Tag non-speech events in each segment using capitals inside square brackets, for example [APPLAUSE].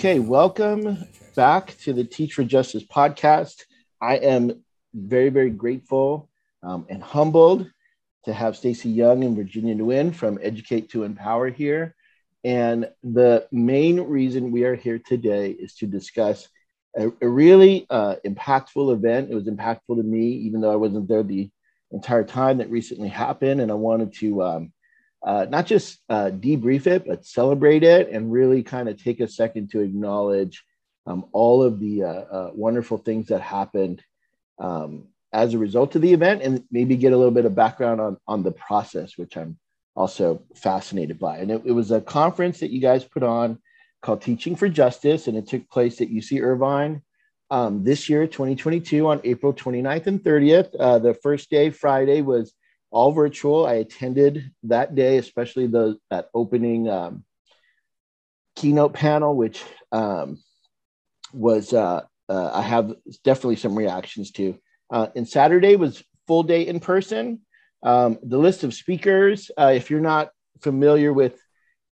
Okay, welcome back to the Teach for Justice podcast. I am very, very grateful um, and humbled to have Stacy Yung and Virginia Nguyen from Educate to Empower here. And the main reason we are here today is to discuss a, a really uh, impactful event. It was impactful to me, even though I wasn't there the entire time that recently happened. And I wanted to um, uh, not just uh, debrief it, but celebrate it and really kind of take a second to acknowledge um, all of the uh, uh, wonderful things that happened um, as a result of the event and maybe get a little bit of background on, on the process, which I'm also fascinated by. And it, it was a conference that you guys put on called Teaching for Justice, and it took place at UC Irvine um, this year, 2022, on April 29th and 30th. Uh, the first day, Friday, was all virtual. I attended that day, especially the that opening um, keynote panel, which um, was uh, uh, I have definitely some reactions to. Uh, and Saturday was full day in person. Um, the list of speakers, uh, if you're not familiar with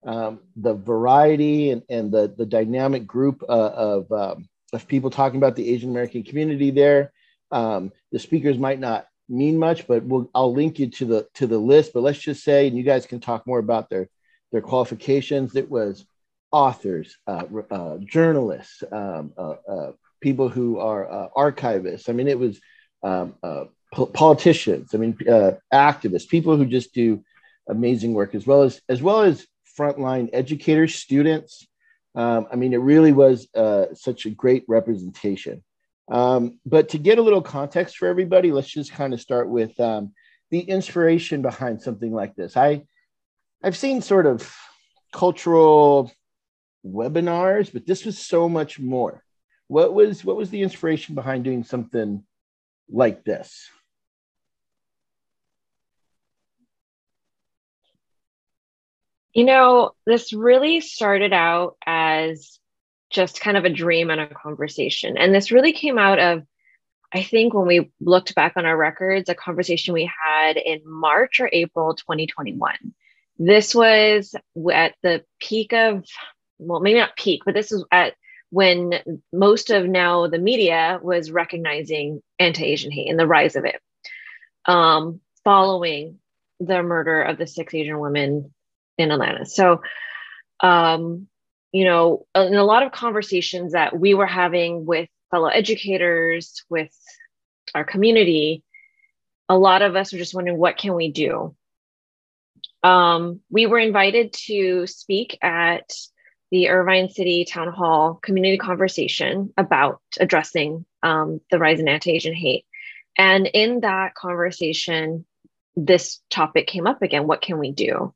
um, the variety and, and the, the dynamic group uh, of, um, of people talking about the Asian American community there, um, the speakers might not mean much, but we'll, I'll link you to the to the list. But let's just say, and you guys can talk more about their their qualifications. It was authors, uh, uh, journalists, um, uh, uh people who are uh, archivists. I mean, it was um, uh, po- politicians. I mean, activists, people who just do amazing work, as well as as well as frontline educators, students. Um, I mean, it really was such a great representation. Um, but to get a little context for everybody, let's just kind of start with um, the inspiration behind something like this. I I've seen sort of cultural webinars, but this was so much more. What was what was the inspiration behind doing something like this? You know, this really started out as just kind of a dream and a conversation. And this really came out of, I think, when we looked back on our records, a conversation we had in March or April 2021. This was at the peak of, well, maybe not peak, but this was at when most of now the media was recognizing anti Asian hate and the rise of it, um, following the murder of the six Asian women in Atlanta. So, um, you know, in a lot of conversations that we were having with fellow educators, with our community, a lot of us were just wondering, what can we do? Um, we were invited to speak at the Irvine City Town Hall community conversation about addressing um, the rise in anti Asian hate. And in that conversation, this topic came up again what can we do?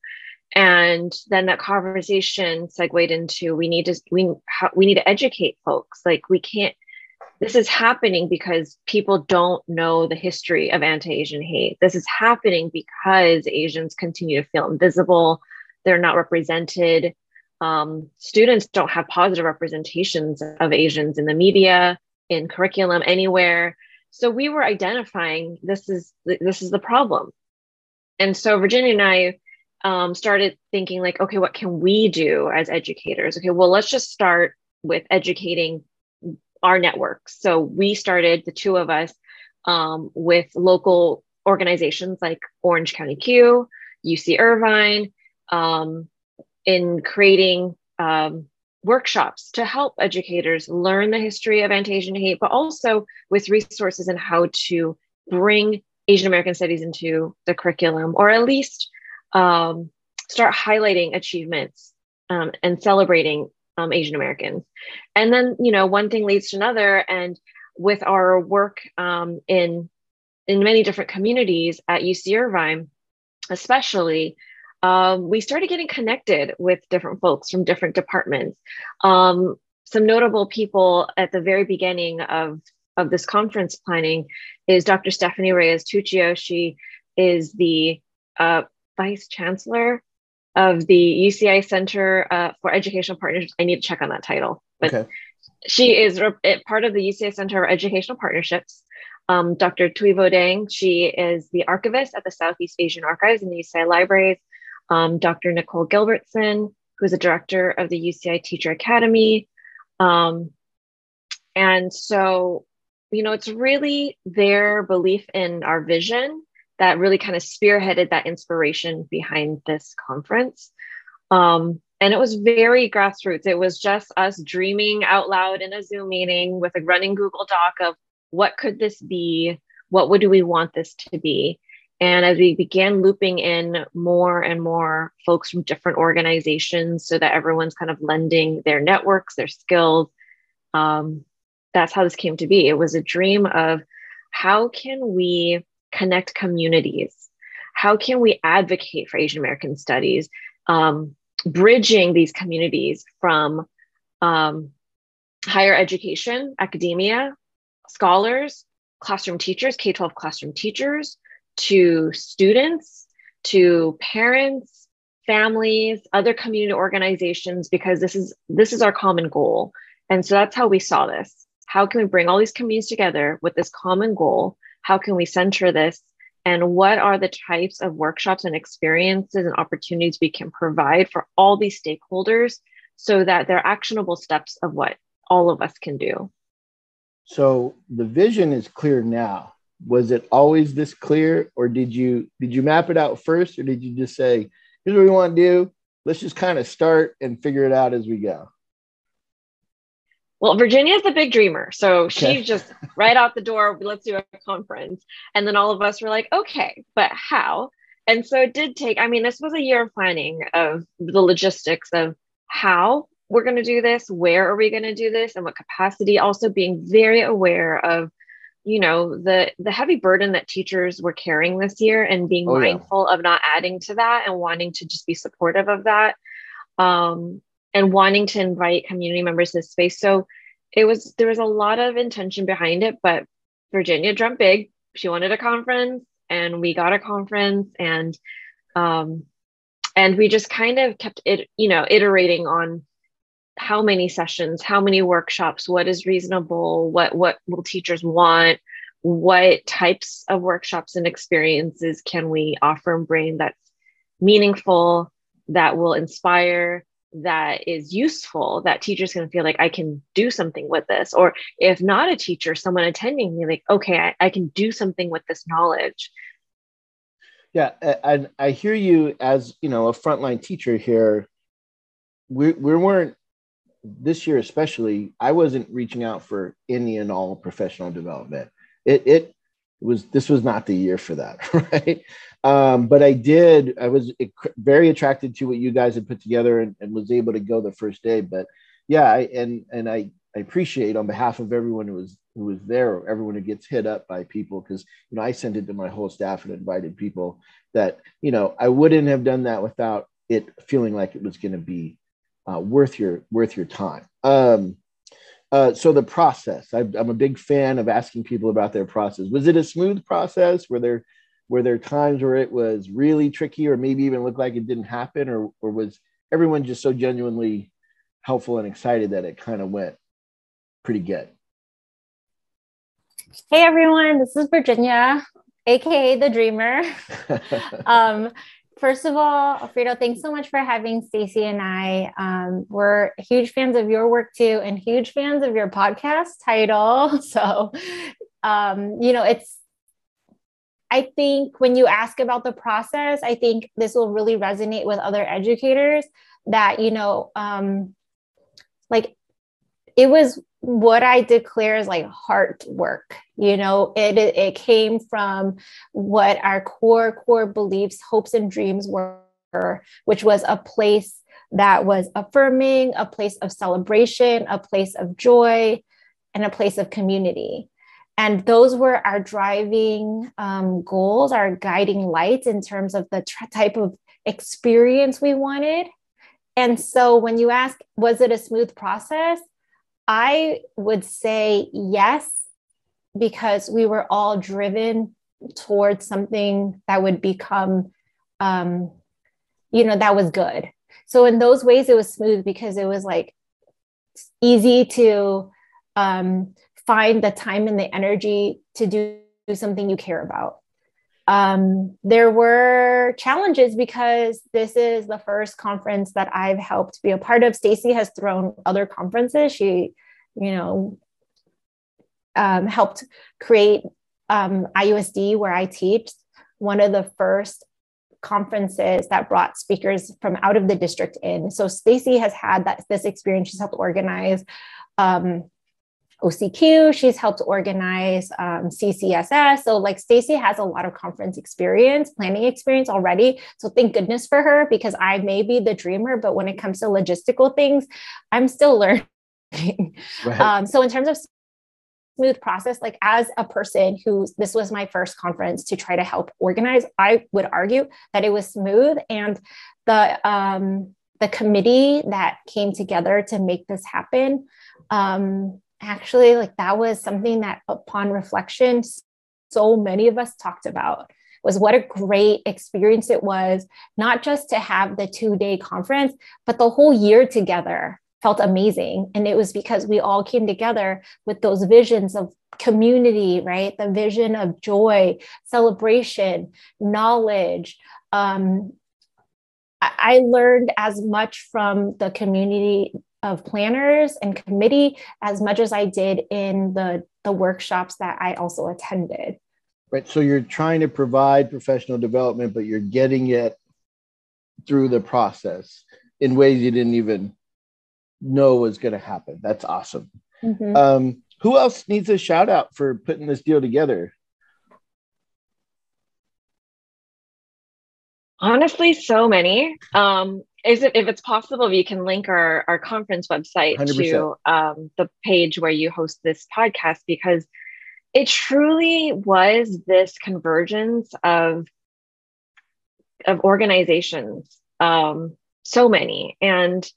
And then that conversation segued into we need to we we need to educate folks. Like we can't this is happening because people don't know the history of anti-asian hate. This is happening because asians continue to feel invisible. They're not represented. Um, students don't have positive representations of asians in the media in curriculum anywhere. So we were identifying this is this is the problem. And so virginia and i um, started thinking like, okay, what can we do as educators? Okay, well, let's just start with educating our networks. So we started the two of us um, with local organizations like Orange County Q, UC Irvine, um, in creating um, workshops to help educators learn the history of anti-Asian hate, but also with resources and how to bring Asian American studies into the curriculum, or at least um, start highlighting achievements um, and celebrating um, Asian Americans. And then, you know, one thing leads to another. And with our work um, in in many different communities at UC Irvine, especially, um, we started getting connected with different folks from different departments. Um, some notable people at the very beginning of of this conference planning is Dr. Stephanie Reyes Tuccio. She is the uh, vice chancellor of the UCI Center uh, for Educational Partnerships. I need to check on that title, but okay. she is re- part of the UCI Center for Educational Partnerships. Um, Dr. Thuy Dang, she is the archivist at the Southeast Asian Archives in the UCI Libraries. Um, Dr. Nicole Gilbertson, who is the director of the UCI Teacher Academy. Um, and so, you know, it's really their belief in our vision that really kind of spearheaded that inspiration behind this conference. Um, and it was very grassroots. It was just us dreaming out loud in a Zoom meeting with a running Google Doc of what could this be? What would we want this to be? And as we began looping in more and more folks from different organizations so that everyone's kind of lending their networks, their skills, um, that's how this came to be. It was a dream of how can we connect communities? How can we advocate for Asian American studies? Um, bridging these communities from um, higher education, academia, scholars, classroom teachers, K 12 classroom teachers, to students, to parents, families, other community organizations, because this is this is our common goal. And so that's how we saw this. How can we bring all these communities together with this common goal? How can we center this? And what are the types of workshops and experiences and opportunities we can provide for all these stakeholders so that they're actionable steps of what all of us can do? So the vision is clear now was it always this clear or did you did you map it out first or did you just say here's what we want to do let's just kind of start and figure it out as we go well virginia's the big dreamer. So okay. she just right out the door let's do a conference. And then all of us were like okay but how? And so it did take i mean this was a year of planning of the logistics of how we're going to do this where are we going to do this and what capacity. Also being very aware of you know the the heavy burden that teachers were carrying this year and being oh, mindful yeah. of not adding to that and wanting to just be supportive of that. Um, and wanting to invite community members to space. So it was there was a lot of intention behind it but virginia dreamt big. She wanted a conference and we got a conference and um, and we just kind of kept it you know iterating on how many sessions how many workshops what is reasonable what what will teachers want what types of workshops and experiences can we offer and bring that's meaningful that will inspire that is useful that teachers can feel like i can do something with this or if not a teacher someone attending me like okay I, I can do something with this knowledge yeah and I, I hear you as you know a frontline teacher here we, we weren't this year especially, I wasn't reaching out for any and all professional development. It it was this was not the year for that, [LAUGHS] right? Um, but I did. I was very attracted to what you guys had put together and, and was able to go the first day. But yeah, I, and and I I appreciate on behalf of everyone who was who was there or everyone who gets hit up by people because you know I sent it to my whole staff and invited people that you know I wouldn't have done that without it feeling like it was going to be uh, worth your worth your time. Um, uh, so the process, I, am a big fan of asking people about their process. Was it a smooth process? Were there were there times where it was really tricky, or maybe even looked like it didn't happen, or or was everyone just so genuinely helpful and excited that it kind of went pretty good? Hey everyone, this is Virginia, aka the Dreamer. [LAUGHS] um, first of all, Alfredo, thanks so much for having Stacy and I. Um, we're huge fans of your work too, and huge fans of your podcast title. [LAUGHS] So, um, you know, it's. I think when you ask about the process, I think this will really resonate with other educators. That you know, um, like it was what I declare as like heart work. You know, it, it came from what our core, core beliefs, hopes, and dreams were, which was a place that was affirming, a place of celebration, a place of joy, and a place of community. And those were our driving um, goals, our guiding lights in terms of the type of experience we wanted. And so when you ask, was it a smooth process? I would say yes, because we were all driven towards something that would become, um, you know, that was good. So in those ways, it was smooth because it was like easy to um, find the time and the energy to do something you care about. um, there were challenges because this is the first conference that I've helped be a part of. Stacy has thrown other conferences. She, you know, um, helped create um, IUSD where I teach, one of the first conferences that brought speakers from out of the district in. So Stacy has had that this experience. She's helped organize um, OCQ. She's helped organize um, CCSS. So like Stacy has a lot of conference experience, planning experience already. So thank goodness for her because I may be the dreamer, but when it comes to logistical things, I'm still [LAUGHS] learning. Right. Um, so in terms of smooth process like as a person who this was my first conference to try to help organize i would argue that it was smooth and the um the committee that came together to make this happen um actually like that was something that upon reflection so many of us talked about was what a great experience it was not just to have the two day conference but the whole year together felt amazing. And it was because we all came together with those visions of community right? The vision of joy celebration knowledge. Um, I learned as much from the community of planners and committee as much as I did in the, the workshops that I also attended. Right. So you're trying to provide professional development, but you're getting it through the process in ways you didn't even know was going to happen. That's awesome. Mm-hmm. Um, who else needs a shout out for putting this deal together? Honestly, so many. Um, is it if it's possible if you can link our, our conference website 100%. to um, the page where you host this podcast because it truly was this convergence of of organizations um, so many and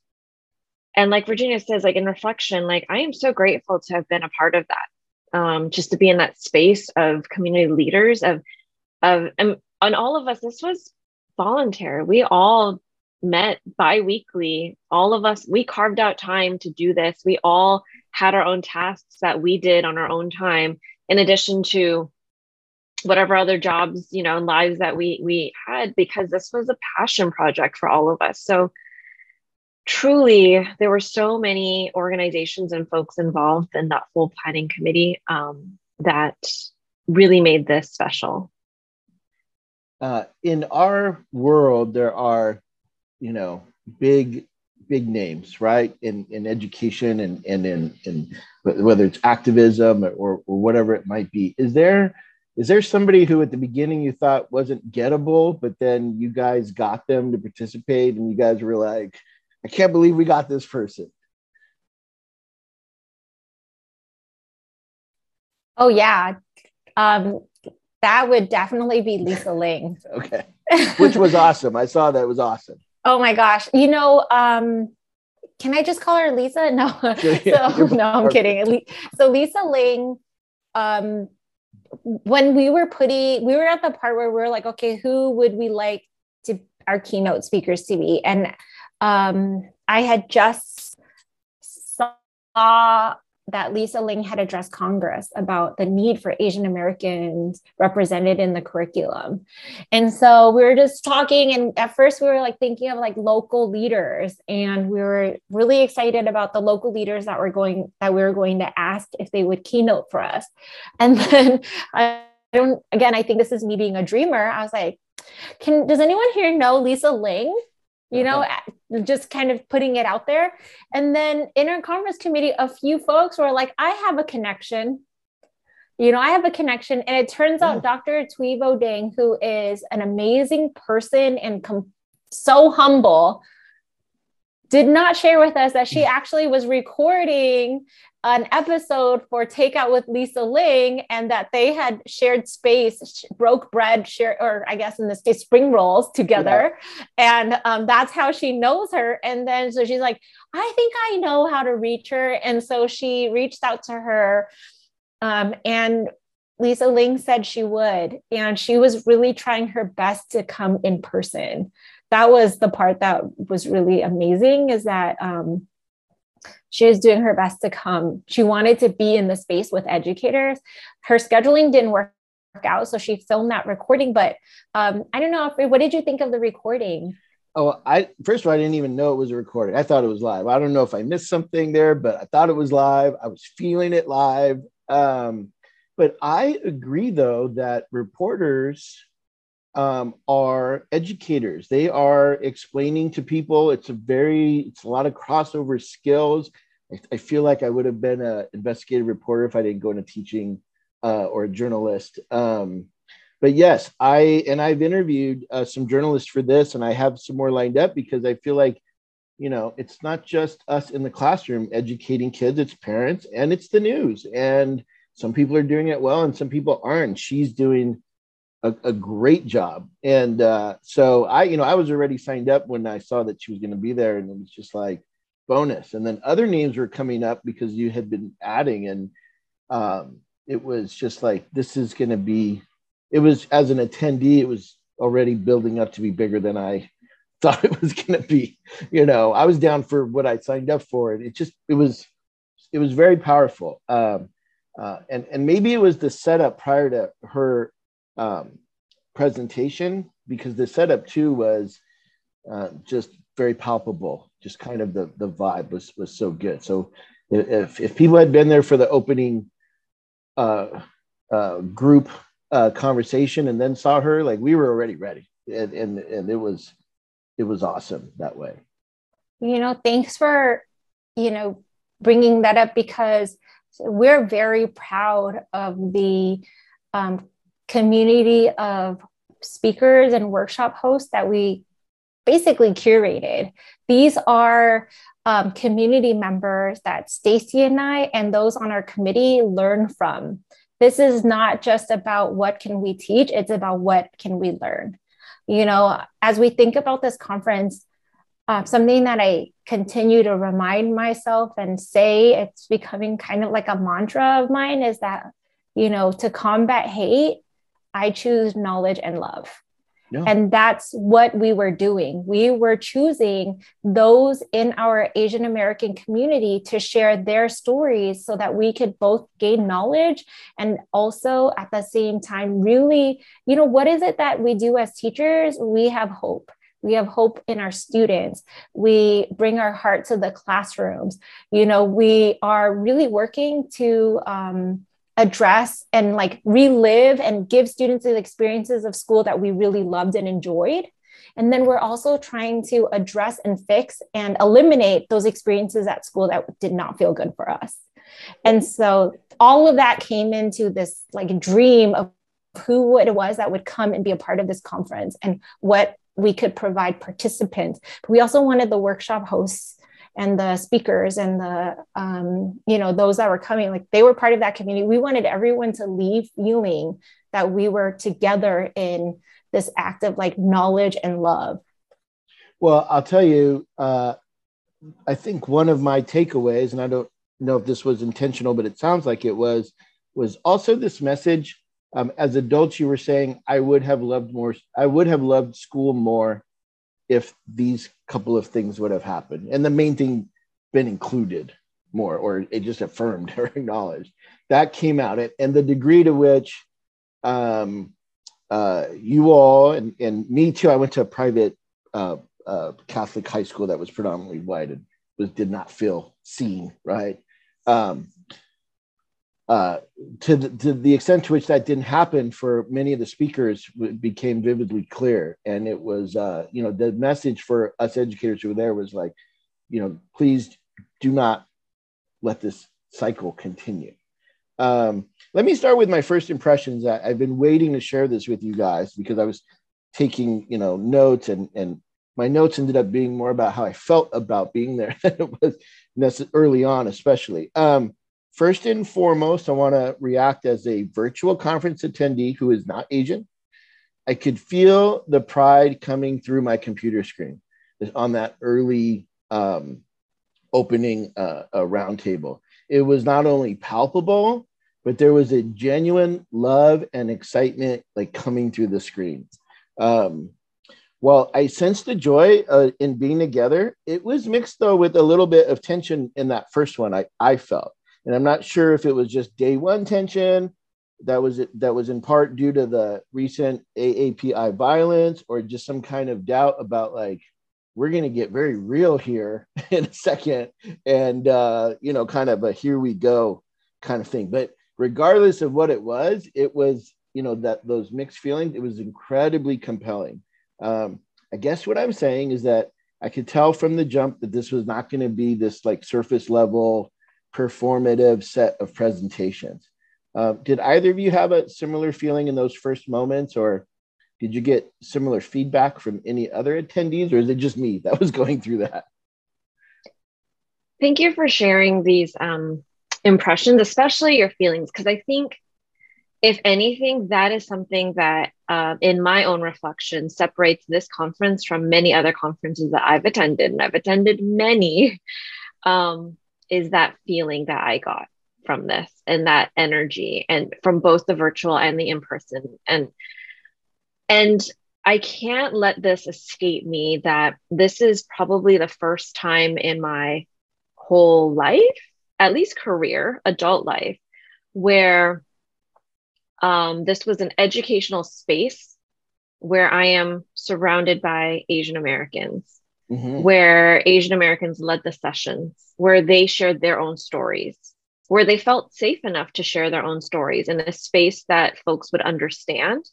and like virginia says like in reflection like i am so grateful to have been a part of that um, just to be in that space of community leaders of of and on all of us this was voluntary. We all met bi-weekly. All of us we carved out time to do this. We all had our own tasks that we did on our own time in addition to whatever other jobs you know and lives that we we had because this was a passion project for all of us. So truly there were so many organizations and folks involved in that full planning committee um, that really made this special uh, in our world there are you know big big names right in in education and and in, in whether it's activism or, or whatever it might be is there is there somebody who at the beginning you thought wasn't gettable but then you guys got them to participate and you guys were like I can't believe we got this person. Oh yeah. Um, that would definitely be [LAUGHS] Lisa Ling. okay. Which was awesome. I saw that was awesome. Oh my gosh. You know, um, can I just call her Lisa? [LAUGHS] No. [LAUGHS] so, no, I'm kidding. So Lisa Ling, um, when we were putting, we were at the part where we are like, okay, who would we like to our keynote speakers to be? And um, I had just saw that Lisa Ling had addressed Congress about the need for Asian Americans represented in the curriculum. And so we were just talking and at first we were like thinking of like local leaders and we were really excited about the local leaders that were going that we were going to ask if they would keynote for us. And then I don't again I think this is me being a dreamer. I was like, can does anyone here know Lisa Ling? You know, just kind of putting it out there. And then in our conference committee, a few folks were like, I have a connection. You know, I have a connection. And it turns out Dr. Thuy Vo Dang, who is an amazing person and com- so humble, did not share with us that she mm. actually was recording an episode for Take Out with Lisa Ling and that they had shared space, broke bread, share, or I guess in this case, spring rolls together. Yeah. And um, that's how she knows her. And then so she's like, I think I know how to reach her. And so she reached out to her. Um, and Lisa Ling said she would. And she was really trying her best to come in person. That was the part that was really amazing is that um, she was doing her best to come. She wanted to be in the space with educators. Her scheduling didn't work out. So she filmed that recording. But um, I don't know, what did you think of the recording? Oh, I first of all, I didn't even know it was a recording. I thought it was live. I don't know if I missed something there, but I thought it was live. I was feeling it live. Um, but I agree, though, that reporters um, are educators. They are explaining to people. It's a very, it's a lot of crossover skills. I, I feel like I would have been an investigative reporter if I didn't go into teaching uh, or a journalist. Um, but yes, I and I've interviewed uh, some journalists for this, and I have some more lined up because I feel like, you know, it's not just us in the classroom educating kids; it's parents and it's the news. And some people are doing it well, and some people aren't. She's doing a, a great job, and uh, so I, you know, I was already signed up when I saw that she was going to be there, and it was just like bonus. And then other names were coming up because you had been adding, and um, it was just like this is going to be. It was as an attendee, it was already building up to be bigger than I [LAUGHS] thought it was going to be. You know, I was down for what I signed up for, and it just it was it was very powerful. Um, uh, and and maybe it was the setup prior to her um, presentation because the setup too was uh, just very palpable. Just kind of the the vibe was was so good. So if if people had been there for the opening uh, uh, group uh, conversation and then saw her, like we were already ready, and and and it was it was awesome that way. You know, thanks for you know bringing that up because we're very proud of the um, community of speakers and workshop hosts that we basically curated. These are um, community members that Stacy and I and those on our committee learn from. This is not just about what can we teach, it's about what can we learn. You know, as we think about this conference, uh, something that I continue to remind myself and say it's becoming kind of like a mantra of mine is that, you know, to combat hate, I choose knowledge and love. And that's what we were doing. We were choosing those in our Asian American community to share their stories so that we could both gain knowledge and also at the same time, really, you know, what is it that we do as teachers? We have hope. We have hope in our students. We bring our heart to the classrooms. You know, we are really working to um, address and like relive and give students the experiences of school that we really loved and enjoyed. And then we're also trying to address and fix and eliminate those experiences at school that did not feel good for us. And so all of that came into this like dream of who it was that would come and be a part of this conference and what we could provide participants. But we also wanted the workshop hosts and the speakers and the um, you know those that were coming like they were part of that community. We wanted everyone to leave feeling that we were together in this act of like knowledge and love. Well i'll tell you uh, i think one of my takeaways and i don't know if this was intentional but it sounds like it was was also this message um, as adults you were saying i would have loved more i would have loved school more if these couple of things would have happened. And the main thing been included more or it just affirmed [LAUGHS] or acknowledged. That came out and the degree to which um, uh, you all and, and me too i went to a private uh, uh, catholic high school that was predominantly white and was did not feel seen right? Um, uh, to, the, to the extent to which that didn't happen for many of the speakers became vividly clear. And it was uh, you know the message for us educators who were there was like you know please do not let this cycle continue. Um, let me start with my first impressions. I've been waiting to share this with you guys because i was taking you know notes and and my notes ended up being more about how i felt about being there [LAUGHS] than it was early on especially. Um, First and foremost, I want to react as a virtual conference attendee who is not Asian. I could feel the pride coming through my computer screen on that early um, opening uh, roundtable. It was not only palpable, but there was a genuine love and excitement like coming through the screen. Um, well, I sensed the joy uh, in being together. It was mixed though with a little bit of tension in that first one. I, I felt and I'm not sure if it was just day one tension that was that was in part due to the recent AAPI violence or just some kind of doubt about like we're going to get very real here [LAUGHS] in a second. And uh you know kind of a here we go kind of thing. But regardless of what it was it was you know that those mixed feelings it was incredibly compelling. Um i guess what i'm saying is that i could tell from the jump that this was not going to be this like surface level performative set of presentations uh, did either of you have a similar feeling in those first moments, or did you get similar feedback from any other attendees, or is it just me [LAUGHS] that was going through that? Thank you for sharing these um, impressions, especially your feelings, because I think, if anything, that is something that, uh, in my own reflection, separates this conference from many other conferences that I've attended, and I've attended many. [LAUGHS] Um, is that feeling that I got from this and that energy and from both the virtual and the in-person. And and I can't let this escape me that this is probably the first time in my whole life, at least career, adult life, where um, this was an educational space where I am surrounded by Asian Americans, mm-hmm. where Asian Americans led the sessions, where they shared their own stories, where they felt safe enough to share their own stories in a space that folks would understand,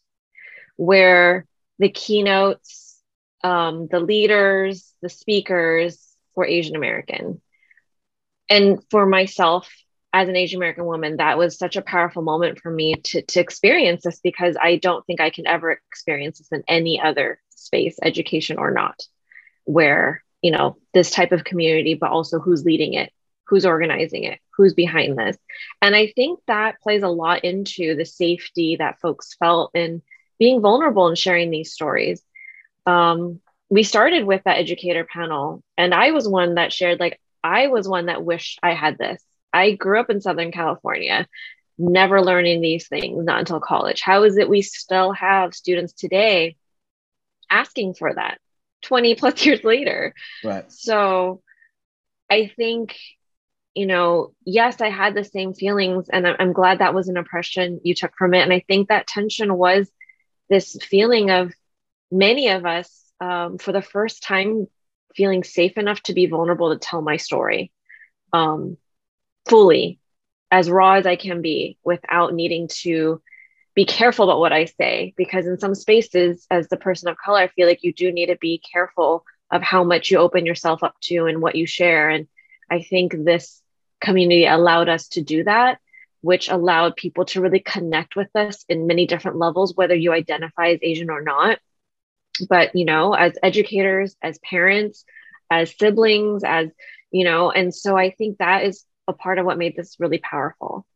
where the keynotes, um, the leaders, the speakers were Asian American. And for myself, as an Asian American woman, that was such a powerful moment for me to, to experience this because I don't think I can ever experience this in any other space, education or not, where, you know, this type of community, but also who's leading it, who's organizing it, who's behind this. And I think that plays a lot into the safety that folks felt in being vulnerable and sharing these stories. Um, we started with that educator panel, and I was one that shared, like, I was one that wished I had this. I grew up in Southern California, never learning these things, not until college. How is it we still have students today asking for that 20 plus years later? Right. So I think you know, yes, I had the same feelings, and I'm glad that was an impression you took from it. And I think that tension was this feeling of many of us, um, for the first time, feeling safe enough to be vulnerable to tell my story um, fully, as raw as I can be, without needing to be careful about what I say. Because in some spaces, as the person of color, I feel like you do need to be careful of how much you open yourself up to and what you share. And I think this community allowed us to do that, which allowed people to really connect with us in many different levels, whether you identify as Asian or not. But, you know, as educators, as parents, as siblings, as, you know, and so I think that is a part of what made this really powerful.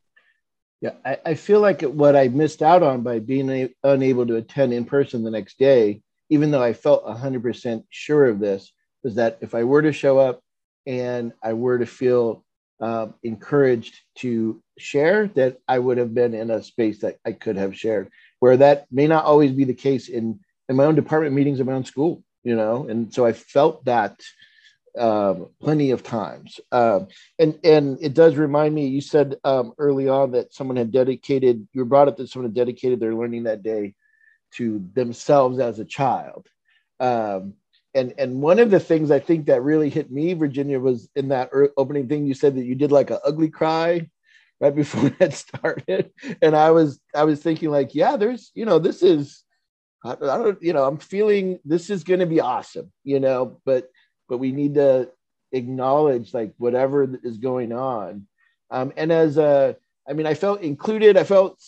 Yeah, I, I feel like what I missed out on by being a, unable to attend in person the next day, even though I felt 100% sure of this, was that if I were to show up and I were to feel uh, encouraged to share, that I would have been in a space that I could have shared. Where that may not always be the case in in my own department meetings in my own school, you know, and so I felt that um, plenty of times. Um, and and it does remind me. You said um, early on that someone had dedicated. You were brought up that someone had dedicated their learning that day to themselves as a child. Um, and and one of the things I think that really hit me, Virginia, was in that opening thing. You said that you did like an ugly cry right before [LAUGHS] that started, and I was I was thinking like, yeah, there's you know this is I, I don't you know I'm feeling this is going to be awesome, you know, but but we need to acknowledge like whatever is going on, um, and as a I mean I felt included. I felt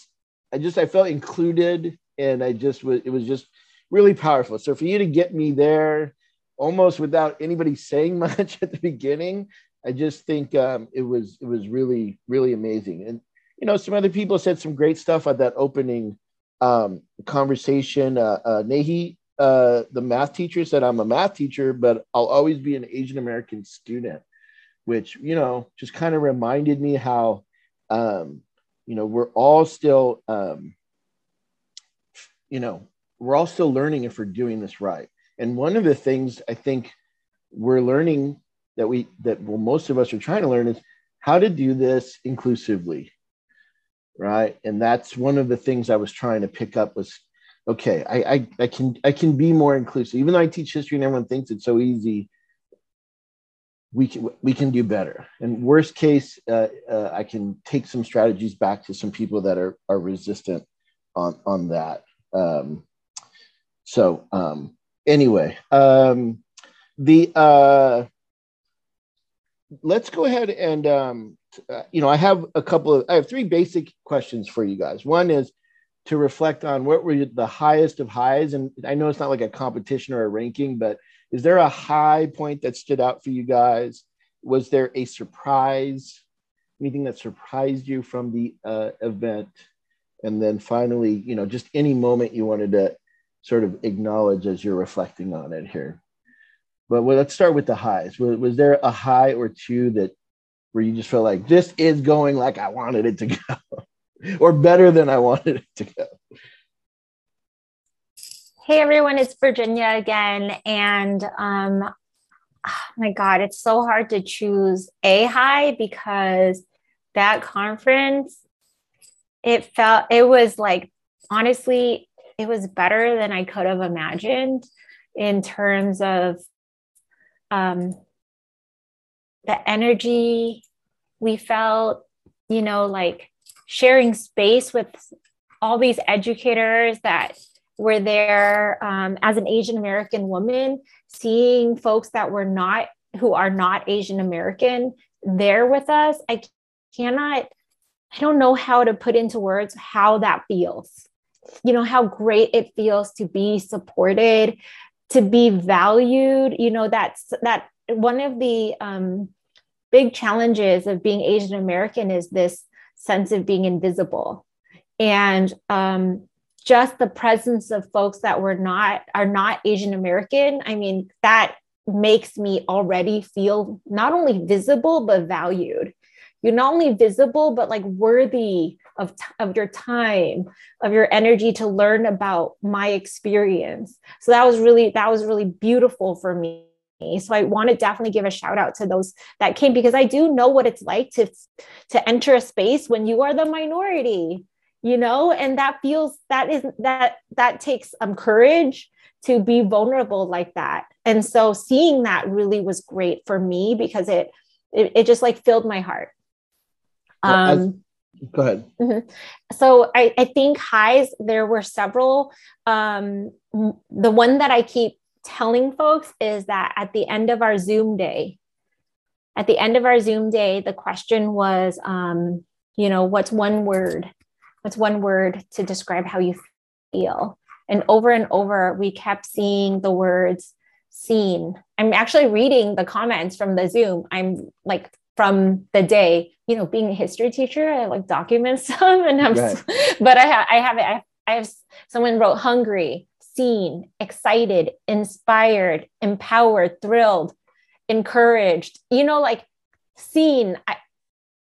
I just I felt included, and I just was it was just really powerful. So for you to get me there almost without anybody saying [LAUGHS] much at the beginning. I just think um, it was it was really really amazing, and you know some other people said some great stuff at that opening um, conversation. Uh, uh, Nahi, uh, the math teacher, said, "I'm a math teacher, but I'll always be an Asian American student," which you know just kind of reminded me how um, you know we're all still um, you know we're all still learning if we're doing this right and one of the things I think we're learning that we that well most of us are trying to learn is how to do this inclusively. right? And that's one of the things I was trying to pick up was, okay, I, I, I can I can be more inclusive. Even though I teach history and everyone thinks it's so easy, we can we can do better. And worst case, uh, uh, I can take some strategies back to some people that are are resistant on on that. Um, so um, anyway, um, the uh, let's go ahead and um, uh, you know I have a couple of I have three basic questions for you guys. One is to reflect on what were the highest of highs, and I know it's not like a competition or a ranking, but is there a high point that stood out for you guys? Was there a surprise? Anything that surprised you from the uh, event? And then finally, you know, just any moment you wanted to sort of acknowledge as you're reflecting on it here. But well, let's start with the highs. Was, was there a high or two that where you just felt like this is going like I wanted it to go, [LAUGHS] or better than I wanted it to go? Hey everyone, it's Virginia again. And um, oh my God, it's so hard to choose a high because that conference, it felt, it was like, honestly, it was better than I could have imagined in terms of um, the energy we felt, you know, like sharing space with all these educators that were there um, as an Asian American woman, seeing folks that were not, who are not Asian American there with us. I cannot, I don't know how to put into words how that feels. You know, how great it feels to be supported, to be valued. You know, that's that one of the um, big challenges of being Asian American is this sense of being invisible. And um, just the presence of folks that were not are not Asian American, I mean, that makes me already feel not only visible but valued. You're not only visible but like worthy of, t- of your time, of your energy to learn about my experience. So that was really that was really beautiful for me. So I want to definitely give a shout out to those that came because I do know what it's like to to enter a space when you are the minority you know? And that feels that is that that takes um courage to be vulnerable like that. And so seeing that really was great for me because it it, it just like filled my heart. Um go ahead. mm-hmm. so I, I think highs there were several um the one that i keep telling folks is that at the end of our zoom day at the end of our zoom day the question was um you know what's one word what's one word to describe how you feel? And over and over, we kept seeing the words seen. I'm actually reading the comments from the Zoom. I'm like from the day, you know, being a history teacher, I like document [LAUGHS] stuff, and I'm, right. but I have, I have. I, I have someone wrote hungry, seen, excited, inspired, empowered, thrilled, encouraged. You know, like seen. I,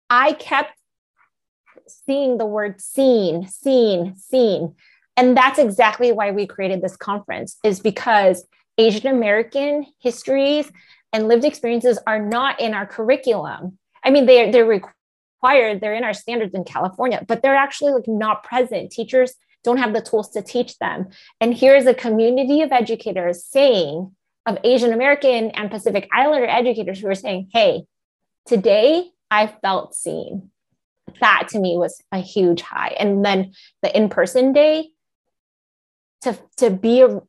I kept seeing the word seen, seen, seen. And that's exactly why we created this conference is because Asian American histories and lived experiences are not in our curriculum. I mean, they're, they're required, they're in our standards in California, but they're actually like not present. Teachers don't have the tools to teach them. And here's a community of educators saying, of Asian American and Pacific Islander educators who are saying, hey, today I felt seen that to me was a huge high. And then the in-person day to to be a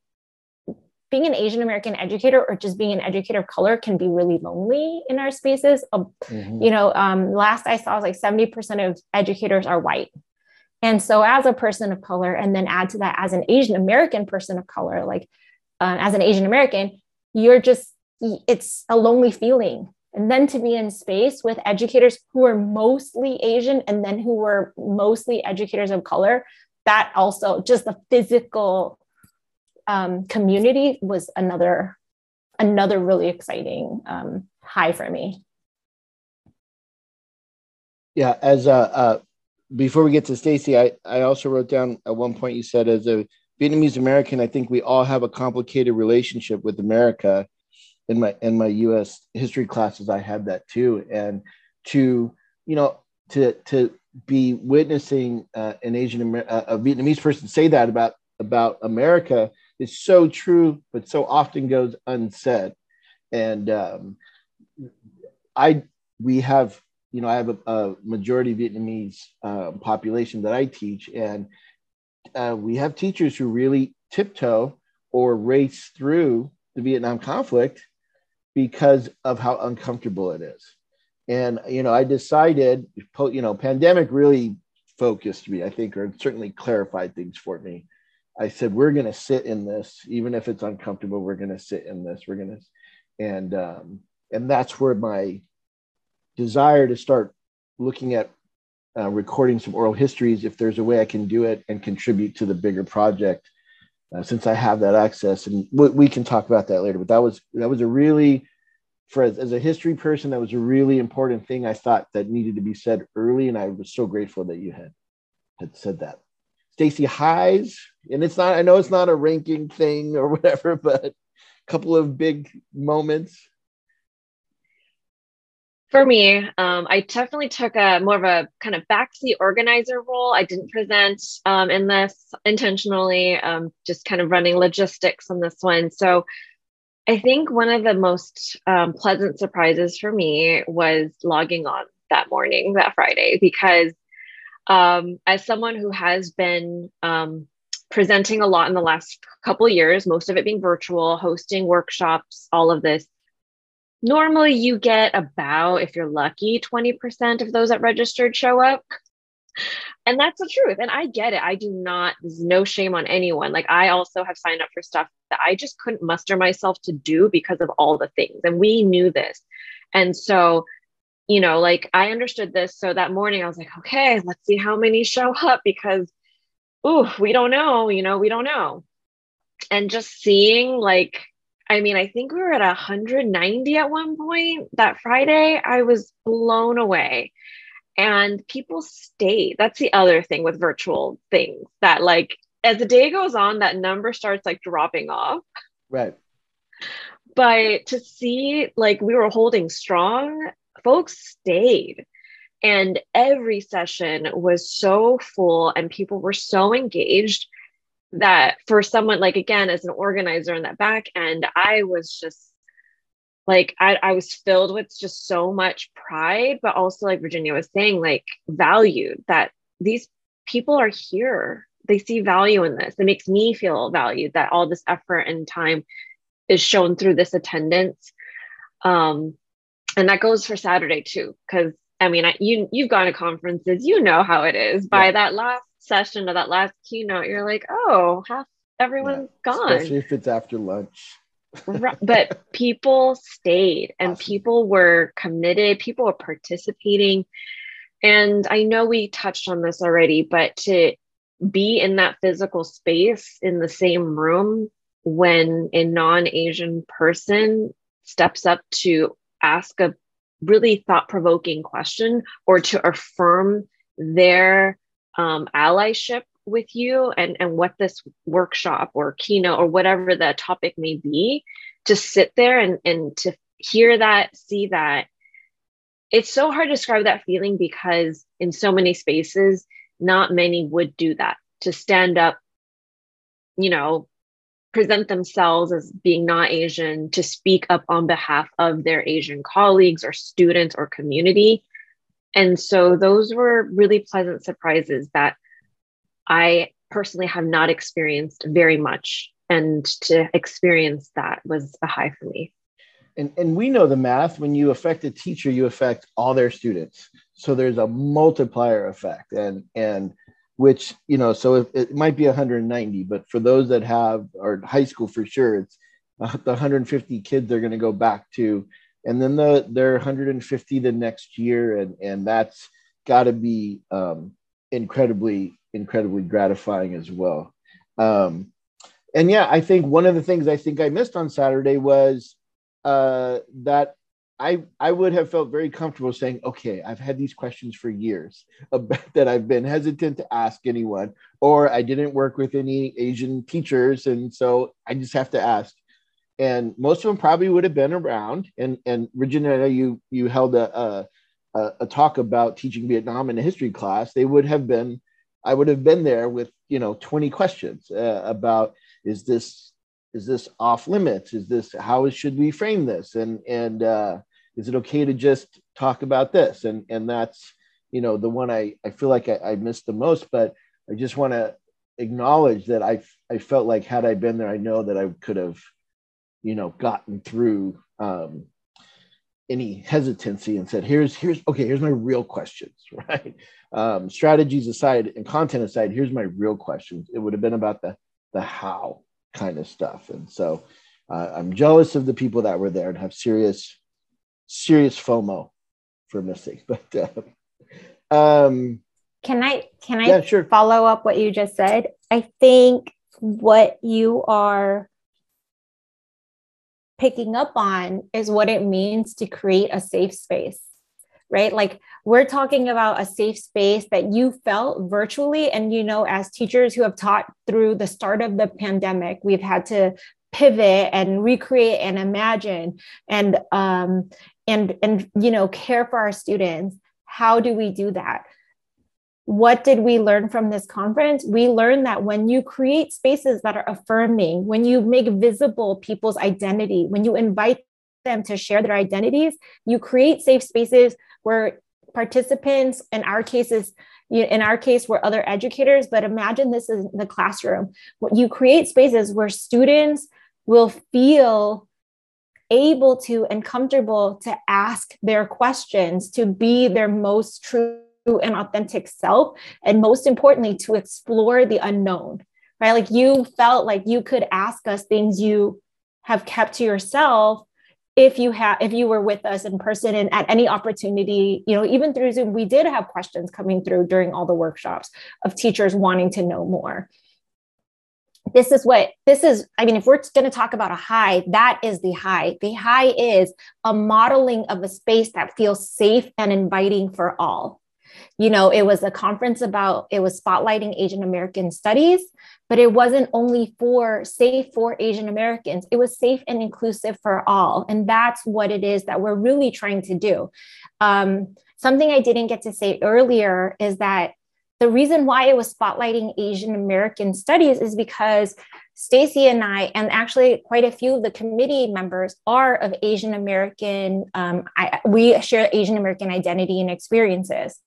being an Asian American educator or just being an educator of color can be really lonely in our spaces. Um, mm-hmm. You know, um, last I saw was like 70% of educators are white. And so, as a person of color, and then add to that as an Asian American person of color, like uh, as an Asian American, you're just, it's a lonely feeling and then to be in space with educators who are mostly Asian and then who were mostly educators of color, that also just the physical um, community was another another really exciting um, high for me. Yeah, as a, uh before we get to Stacy, I I also wrote down at one point you said as a Vietnamese American, I think we all have a complicated relationship with America in my in my U.S. history classes, I had that too, and to you know to to be witnessing uh, an Asian uh, a Vietnamese person say that about about America is so true, but so often goes unsaid. And um, I we have you know I have a, a majority Vietnamese uh, population that I teach, and uh, we have teachers who really tiptoe or race through the Vietnam conflict because of how uncomfortable it is. And you know, I decided, you know, pandemic really focused me, I think, or certainly clarified things for me. I said, we're going to sit in this, even if it's uncomfortable. We're going to sit in this. We're going to, and um, and that's where my desire to start looking at uh, recording some oral histories, if there's a way I can do it and contribute to the bigger project, uh, since I have that access, and we, we can talk about that later. But that was that was a really for as, as, a history person, that was a really important thing I thought that needed to be said early, and I was so grateful that you had had said that. Stacy highs, and it's not. I know it's not a ranking thing or [LAUGHS] whatever, but a couple of big moments. For me, um, I definitely took a more of a kind of backseat organizer role. I didn't present um, in this intentionally, um, just kind of running logistics on this one. So I think one of the most um, pleasant surprises for me was logging on that morning, that Friday, because um, as someone who has been um, presenting a lot in the last couple years, most of it being virtual, hosting workshops, all of this, normally you get about, if you're lucky, 20% of those that registered show up. And that's the truth and i get it. I do not there's no shame on anyone. Like i also have signed up for stuff that i just couldn't muster myself to do because of all the things and we knew this. And so you know like i understood this so that morning i was like okay let's see how many show up because ooh we don't know you know we don't know. And just seeing like I mean, I think we were at 190 at one point that Friday. I was blown away and people stayed. That's the other thing with virtual things that like as the day goes on, that number starts like dropping off. Right. But to see like we were holding strong, folks stayed. And every session was so full and people were so engaged that for someone like again as an organizer in that back end, I was just like I, I was filled with just so much pride but also like virginia was saying like value that these people are here. They see value in this. It makes me feel valued that all this effort and time is shown through this attendance. Um and that goes for saturday too because i mean I, you you've gone to conferences you know how it is. By yeah. that last session or that last keynote you're like oh half everyone's yeah. gone especially if it's after lunch [LAUGHS] but people stayed and awesome. people were committed, people were participating. And I know we touched on this already, but to be in that physical space in the same room when a non Asian person steps up to ask a really thought provoking question or to affirm their um, allyship with you and and what this workshop or keynote or whatever the topic may be to sit there and and to hear that see that. It's so hard to describe that feeling because in so many spaces not many would do that to stand up you know present themselves as being not asian to speak up on behalf of their asian colleagues or students or community and so those were really pleasant surprises that I personally have not experienced very much. And to experience that was a high for me. And, and we know the math when you affect a teacher, you affect all their students. So there's a multiplier effect. And, and which, you know, so it, might be 190, but for those that have, or high school for sure, it's uh, the 150 kids they're going to go back to. And then the, they're 150 the next year. And, and that's got to be um, incredibly incredibly gratifying as well. Um, and yeah, I think one of the things I think I missed on Saturday was uh, that I I would have felt very comfortable saying, okay, I've had these questions for years [LAUGHS] about, that I've been hesitant to ask anyone, or I didn't work with any Asian teachers, and so I just have to ask. And most of them probably would have been around. And and Virginia, you you held a, a a, a talk about teaching Vietnam in a history class, they would have been, I would have been there with you know 20 questions uh, about is this is this off limits? Is this how should we frame this? And and uh, is it okay to just talk about this? And and that's you know the one I I feel like I, I missed the most, but I just want to acknowledge that I I felt like had I been there, I know that I could have you know gotten through um, any hesitancy and said here's here's okay here's my real questions [LAUGHS] right? Um, strategies aside and content aside here's my real questions. It would have been about the the how kind of stuff. And so uh, i'm jealous of the people that were there and have serious serious fomo for missing [LAUGHS] but uh, um can i can i yeah, sure. follow up what you just said? I think what you are picking up on is what it means to create a safe space, right? Like we're talking about a safe space that you felt virtually. And, you know, as teachers who have taught through the start of the pandemic, we've had to pivot and recreate and imagine and, um, and, and, you know, care for our students. How do we do that? What did we learn from this conference? We learned that when you create spaces that are affirming, when you make visible people's identity, when you invite them to share their identities, you create safe spaces where participants, in our cases, in our case, we're other educators, but imagine this is the classroom. You create spaces where students will feel able to and comfortable to ask their questions, to be their most true an authentic self and most importantly to explore the unknown right? Like you felt like you could ask us things you have kept to yourself if you have if you were with us in person and at any opportunity you know even through zoom we did have questions coming through during all the workshops of teachers wanting to know more. This is what this is i mean if we're going to talk about a high that is the high. The high is a modeling of a space that feels safe and inviting for all you know it was a conference about it was spotlighting asian american studies but it wasn't only for safe for asian americans it was safe and inclusive for all and that's what it is that we're really trying to do um, something i didn't get to say earlier is that the reason why it was spotlighting asian american studies is because Stacy and I, and actually quite a few of the committee members are of Asian American. Um, I, we share Asian American identity and experiences.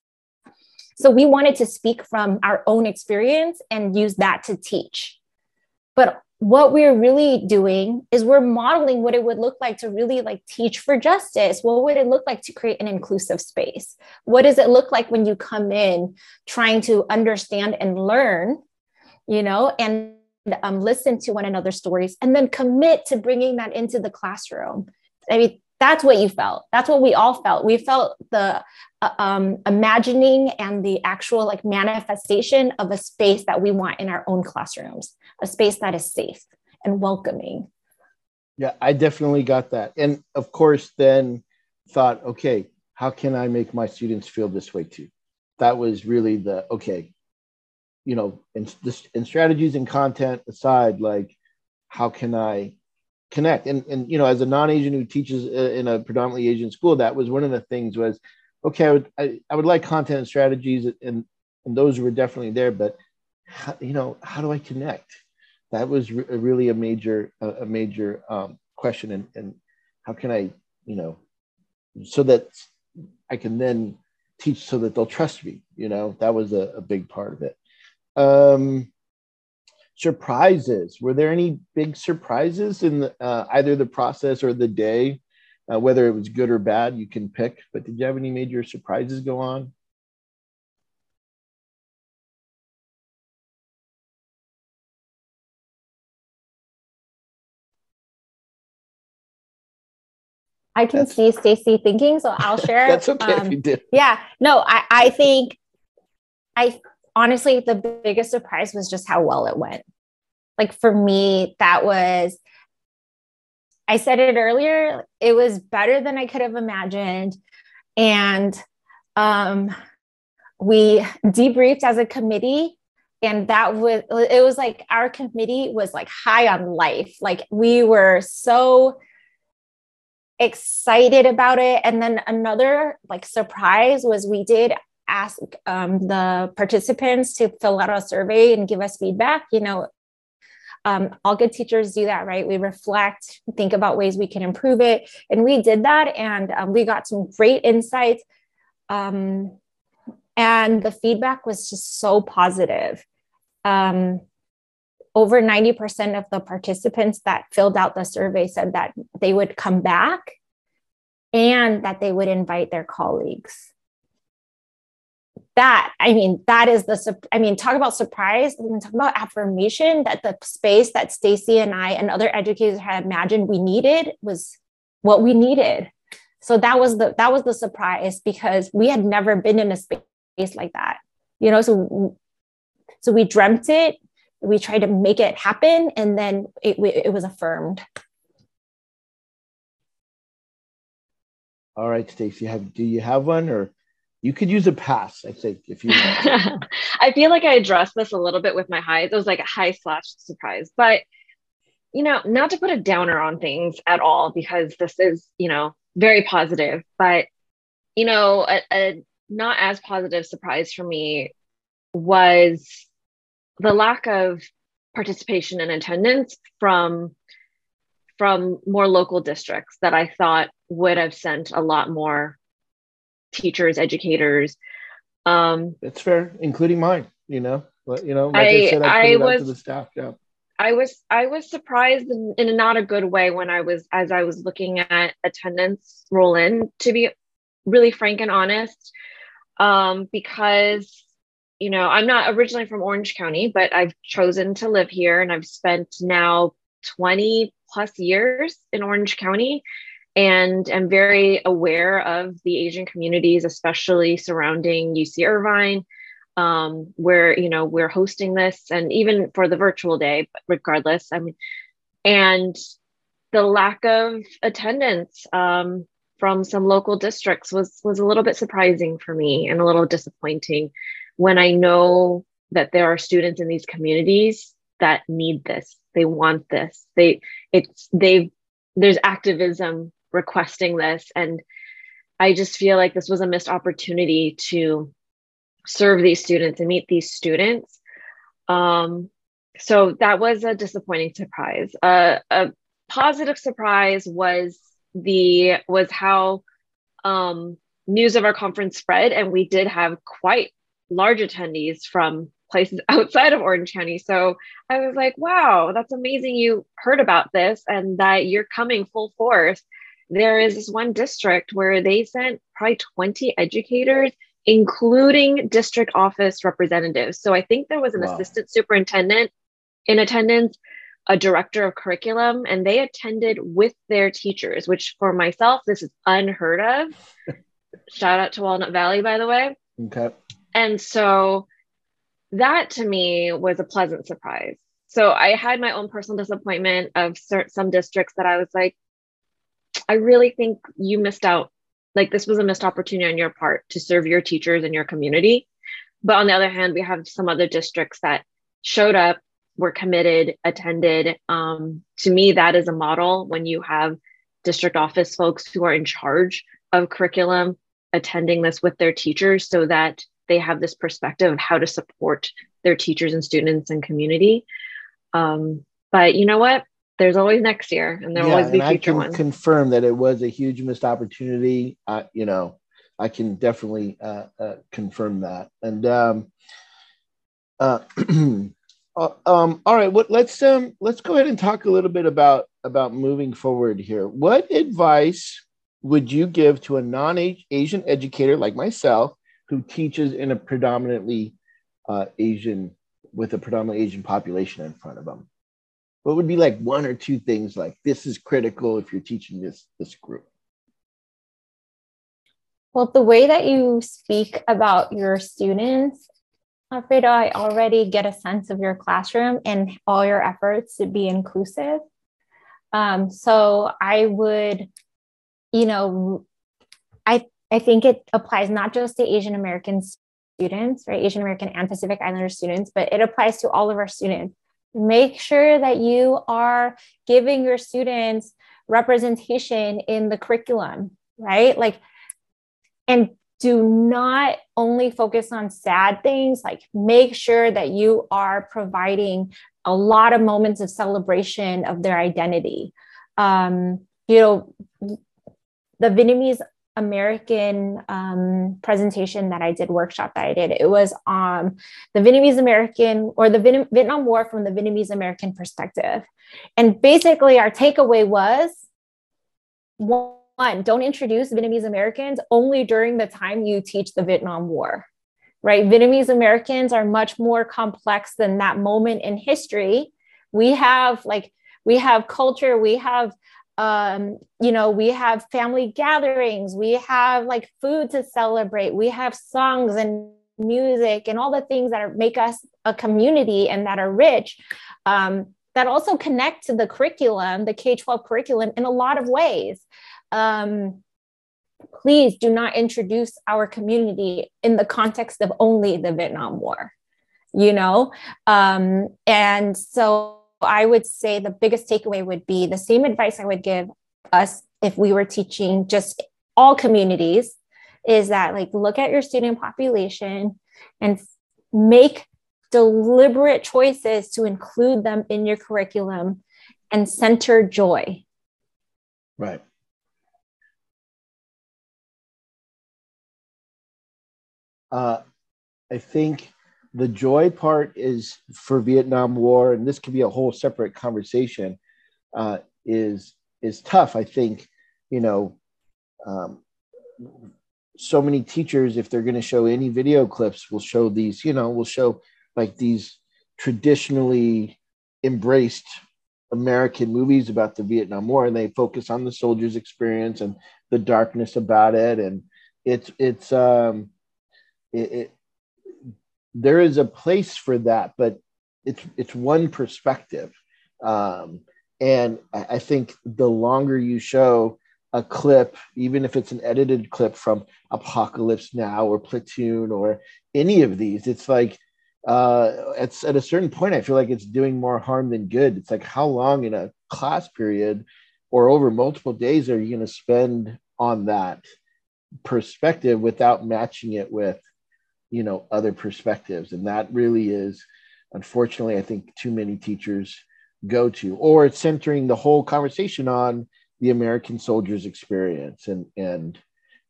So we wanted to speak from our own experience and use that to teach. But what we're really doing is we're modeling what it would look like to really like teach for justice. What would it look like to create an inclusive space? What does it look like when you come in trying to understand and learn, you know, and um, listen to one another's stories and then commit to bringing that into the classroom? I mean, that's what you felt. That's what we all felt. We felt the uh, um, imagining and the actual like manifestation of a space that we want in our own classrooms a space that is safe and welcoming. Yeah i definitely got that. And of course then thought okay how can i make my students feel this way too? That was really the okay you know and, in strategies and content aside like how can i connect. And and you know as a non-asian who teaches in a predominantly asian school that was one of the things was okay i would i, I would like content and strategies and and those were definitely there but how, you know how do i connect? That was re- really a major a, major um, question and and how can i you know so that i can then teach so that they'll trust me you know? That was a, a big part of it. Um surprises. Were there any big surprises in the, uh, either the process or the day, uh, whether it was good or bad? You can pick. But did you have any major surprises go on? I can that's, see Stacy thinking, so I'll [LAUGHS] share. that's okay um, if you did. Yeah, no, I, I think I honestly, the biggest surprise was just how well it went. Like for me, that was, I said it earlier, it was better than I could have imagined. And um, we debriefed as a committee and that was it was like our committee was like high on life like we were so excited about it. And then another like surprise was we did ask um, the participants to fill out a survey and give us feedback. You know, um, all good teachers do that, right? We reflect, think about ways we can improve it. And we did that and um, we got some great insights. Um, and the feedback was just so positive. Um, over 90% of the participants that filled out the survey said that they would come back and that they would invite their colleagues that i mean that is the i mean talk about surprise. And talk about affirmation that the space that stacy and i and other educators had imagined we needed was what we needed. So that was the that was the surprise because we had never been in a space like that you know? So so we dreamt it we tried to make it happen and then it, it was affirmed. All right stacy have do you have one or you could use a pass i think if you [LAUGHS] i feel like i addressed this a little bit with my highs. It was like a high slash surprise but you know not to put a downer on things at all because this is you know very positive but you know a, a not as positive surprise for me was the lack of participation and attendance from from more local districts that I thought would have sent a lot more teachers, educators. Um, That's fair, including mine. You know, but you know, like I, I said, I, I was to the staff. Yeah. I was I was surprised in, in not a good way when I was as I was looking at attendance roll in. To be really frank and honest, um, because you know, I'm not originally from Orange County, but I've chosen to live here and I've spent now 20 plus years in Orange County and am very aware of the Asian communities, especially surrounding UC Irvine, um, where, you know, we're hosting this and even for the virtual day, but regardless, I mean, and the lack of attendance um, from some local districts was was a little bit surprising for me and a little disappointing when I know that there are students in these communities that need this, they want this, they it's they there's activism requesting this, and I just feel like this was a missed opportunity to serve these students and meet these students. Um, so that was a disappointing surprise. Uh, a positive surprise was the was how um, news of our conference spread, and we did have quite large attendees from places [LAUGHS] outside of Orange County. So I was like, wow, that's amazing you heard about this and that you're coming full force. There is this one district where they sent probably 20 educators, including district office representatives. So I think there was an wow. assistant superintendent in attendance, a director of curriculum, and they attended with their teachers, which for myself, this is unheard of. [LAUGHS] Shout out to Walnut Valley, by the way. Okay. And so that to me was a pleasant surprise. So I had my own personal disappointment of some districts that I was like, I really think you missed out. Like this was a missed opportunity on your part to serve your teachers and your community. But on the other hand, we have some other districts that showed up, were committed, attended. Um, to me, that is a model when you have district office folks who are in charge of curriculum attending this with their teachers so that they have this perspective of how to support their teachers and students and community. Um, but you know what? There's always next year, and there will always be future I can ones. confirm that it was a huge missed opportunity. Uh, you know, I can definitely uh, uh, confirm that. And um, uh, [CLEARS THROAT] uh, um, all right, what let's um, let's go ahead and talk a little bit about about moving forward here. What advice would you give to a non-Asian educator like myself who teaches in a predominantly uh, Asian with a predominantly Asian population in front of them? What would be like one or two things like this is critical if you're teaching this this group? Well, the way that you speak about your students, Alfredo, I already get a sense of your classroom and all your efforts to be inclusive. Um, so I would, you know, I I think it applies not just to Asian American students, right? Asian American and Pacific Islander students, but it applies to all of our students. Make sure that you are giving your students representation in the curriculum, right? Like, and do not only focus on sad things, like, make sure that you are providing a lot of moments of celebration of their identity. Um, you know, the Vietnamese American um, presentation that I did, workshop that I did, it was um, the Vietnamese American or the Vietnam War from the Vietnamese American perspective. And basically, our takeaway was one, don't introduce Vietnamese Americans only during the time you teach the Vietnam War, right? Vietnamese Americans are much more complex than that moment in history. We have like, we have culture, we have um, you know, we have family gatherings, we have like food to celebrate, we have songs and music and all the things that are, make us a community and that are rich. Um, that also connect to the curriculum, the K 12 curriculum, in a lot of ways. Um, please do not introduce our community in the context of only the Vietnam War, you know? Um, and so I would say the biggest takeaway would be the same advice I would give us if we were teaching just all communities is that like look at your student population and make deliberate choices to include them in your curriculum and center joy. Right. Uh, I think the joy part is for Vietnam War, and this could be a whole separate conversation. Uh, is is tough. I think you know, um, so many teachers, if they're going to show any video clips, will show these. You know, will show like these traditionally embraced American movies about the Vietnam War, and they focus on the soldiers' experience and the darkness about it, and it's it's um, it, it there is a place for that, but it's it's one perspective, um, and I think the longer you show a clip, even if it's an edited clip from Apocalypse Now or Platoon or any of these, it's like uh, it's at a certain point, I feel like it's doing more harm than good. It's like how long in a class period or over multiple days are you going to spend on that perspective without matching it with you know other perspectives. And that really is unfortunately i think too many teachers go to or it's centering the whole conversation on the american soldier's experience and and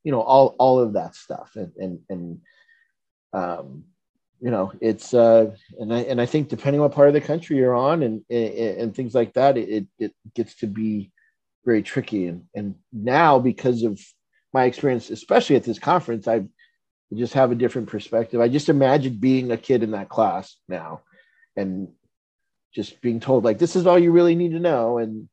you know all all of that stuff. And and and um you know it's uh and i and i think depending what part of the country you're on and and, and things like that it it gets to be very tricky. And and now because of my experience especially at this conference i've just have a different perspective. I just imagine being a kid in that class now and just being told like this is all you really need to know and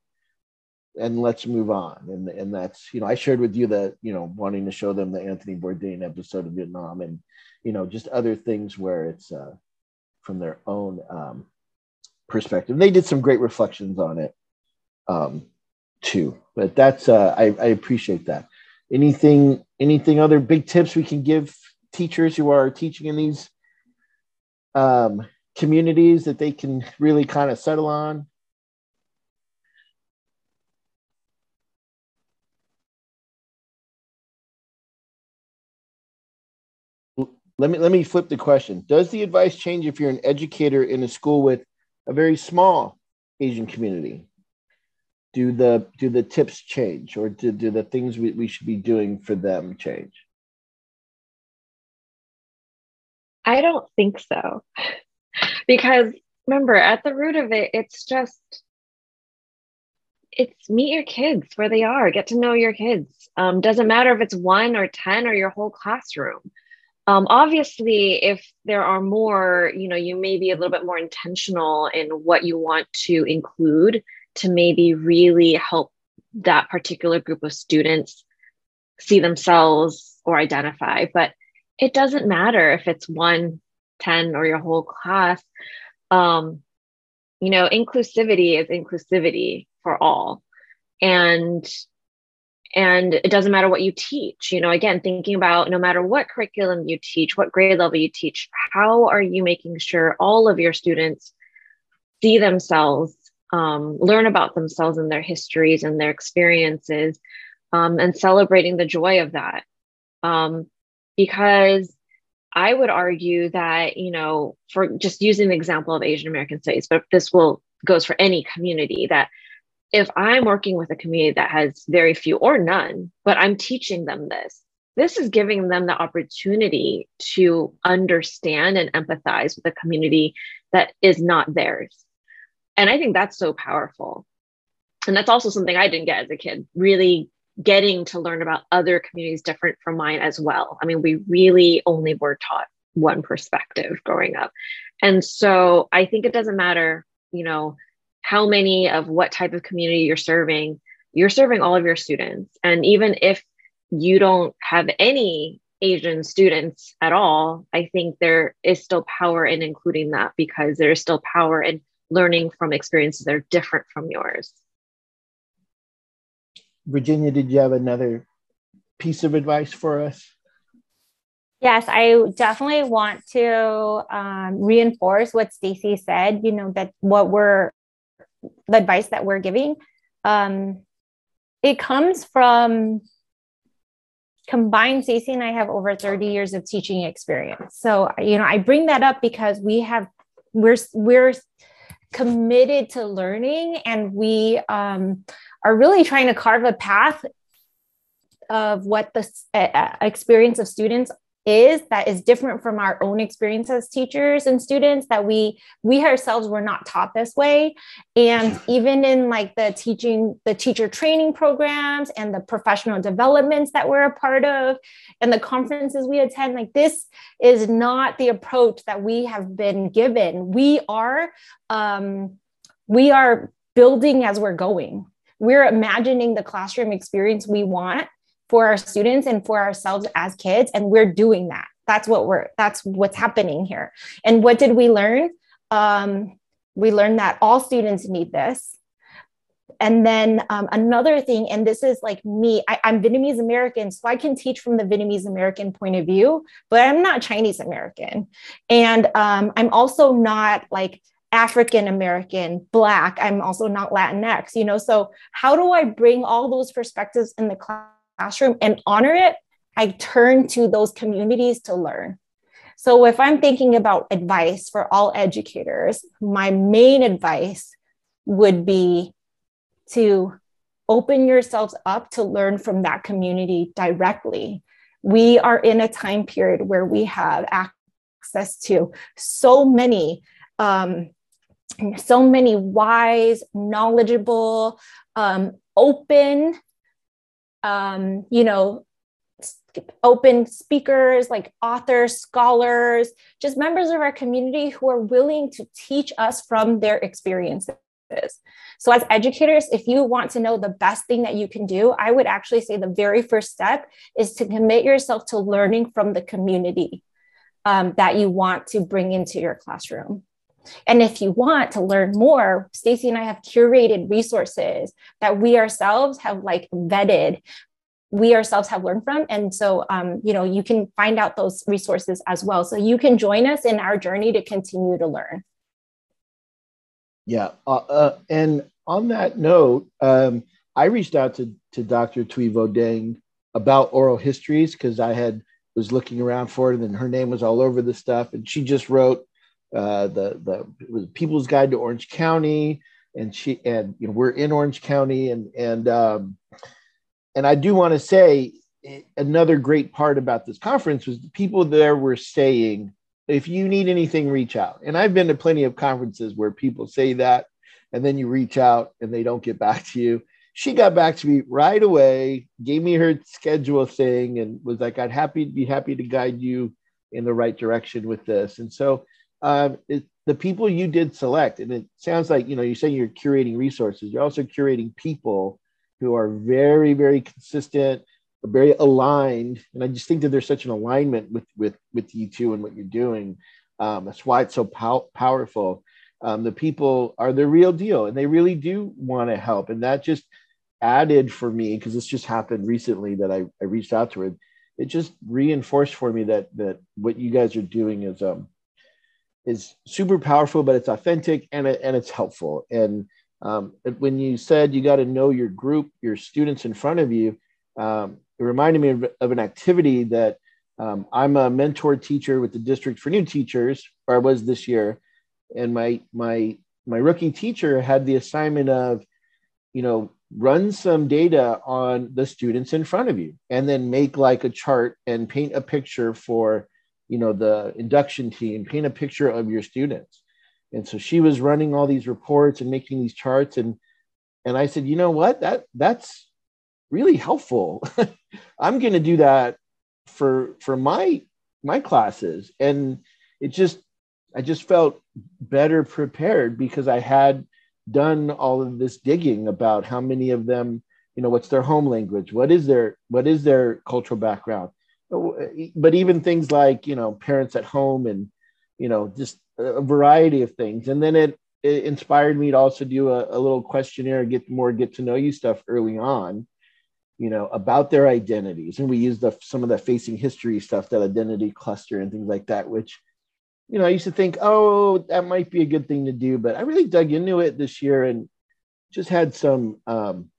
and let's move on. And and that's you know I shared with you that you know wanting to show them the Anthony Bourdain episode of Vietnam and you know just other things where it's uh, from their own um, perspective. They did some great reflections on it um, too. But that's uh, I, I appreciate that. Anything anything other big tips we can give teachers who are teaching in these um, communities that they can really kind of settle on? Let me let me flip the question. Does the advice change if you're an educator in a school with a very small Asian community? Do the do the tips change or do, do the things we, we should be doing for them change? I don't think so. [LAUGHS] because remember, at the root of it, it's just it's meet your kids where they are, get to know your kids. Um, doesn't matter if it's one or 10 or your whole classroom. Um, obviously, if there are more, you know, you may be a little bit more intentional in what you want to include to maybe really help that particular group of students see themselves or identify. But it doesn't matter if it's one, 10, or your whole class. Um, you know, inclusivity is inclusivity for all. And and it doesn't matter what you teach you know again thinking about no matter what curriculum you teach what grade level you teach how are you making sure all of your students see themselves um, learn about themselves and their histories and their experiences um, and celebrating the joy of that um, because i would argue that you know for just using the example of asian american studies but this will goes for any community that if i'm working with a community that has very few or none but i'm teaching them this this is giving them the opportunity to understand and empathize with a community that is not theirs. And I think that's so powerful. And that's also something I didn't get as a kid, really getting to learn about other communities different from mine as well. I mean, we really only were taught one perspective growing up. And so I think it doesn't matter, you know, how many of what type of community you're serving, you're serving all of your students. And even if you don't have any Asian students at all, I think there is still power in including that because there is still power in learning from experiences that are different from yours. Virginia, did you have another piece of advice for us? Yes, I definitely want to um, reinforce what Stacy said. You know that what we're the advice that we're giving, um, it comes from combined Stacy and I have over 30 years of teaching experience. So, you know, I bring that up because we have we're we're committed to learning and we um, are really trying to carve a path of what the experience of students is that is different from our own experience as teachers and students that we we ourselves were not taught this way. And even in like the teaching the teacher training programs and the professional developments that we're a part of and the conferences we attend like this is not the approach that we have been given. We are um we are building as we're going. We're imagining the classroom experience we want for our students and for ourselves as kids and we're doing that that's what we're that's what's happening here and what did we learn um, we learned that all students need this and then um, another thing and this is like me I, i'm vietnamese american so i can teach from the vietnamese american point of view but i'm not chinese american and um, i'm also not like African American, Black. I'm also not Latinx, you know. So, how do I bring all those perspectives in the class? Classroom and honor it, I turn to those communities to learn. So if I'm thinking about advice for all educators, my main advice would be to open yourselves up to learn from that community directly. We are in a time period where we have access to so many um, so many wise, knowledgeable, um, open um, you know, open speakers like authors, scholars, just members of our community who are willing to teach us from their experiences. So, as educators, if you want to know the best thing that you can do, I would actually say the very first step is to commit yourself to learning from the community um, that you want to bring into your classroom. And if you want to learn more, Stacy and I have curated resources that we ourselves have like vetted we ourselves have learned from. And so um, you know you can find out those resources as well. So you can join us in our journey to continue to learn. Yeah uh, uh, and on that note um, i reached out to, to dr Thuy Vo Dang about oral histories because i had was looking around for it and her name was all over the stuff. And she just wrote uh, the the People's Guide to Orange County, and she and you know we're in Orange County, and and um, and I do want to say eh, another great part about this conference was the people there were saying, if you need anything, reach out. And I've been to plenty of conferences where people say that, and then you reach out and they don't get back to you. She got back to me right away, gave me her schedule thing, and was like, "I'd happy be happy to guide you in the right direction with this." And so it, the people you did select, and it sounds like you know you're saying you're curating resources. You're also curating people who are very, very consistent, very aligned, and I just think that there's such an alignment with with with you two and what you're doing. Um, that's why it's so pow- powerful. Um, the people are the real deal, and they really do want to help, and that just added for me because this just happened recently that I, I reached out to her. It just reinforced for me that that what you guys are doing is um is super powerful, but it's authentic and it, and it's helpful. And Um, when you said you got to know your group, your students in front of you, um, it reminded me of, of an activity that um, I'm a mentor teacher with the district for new teachers, or I was this year, and my my my rookie teacher had the assignment of, you know, run some data on the students in front of you, and then make like a chart and paint a picture for, you know, the induction team, paint a picture of your students. And so she was running all these reports and making these charts, and and I said, you know what, that that's really helpful. [LAUGHS] I'm going to do that for for my my classes. And it just i just felt better prepared because i had done all of this digging about how many of them you know what's their home language? What is their what is their cultural background but even things like you know parents at home and you know just a variety of things and then it, it inspired me to also do a, a little questionnaire get more get to know you stuff early on you know, about their identities. And we use the some of the facing history stuff, that identity cluster and things like that, which, you know, I used to think, oh, that might be a good thing to do. But I really dug into it this year and just had some um,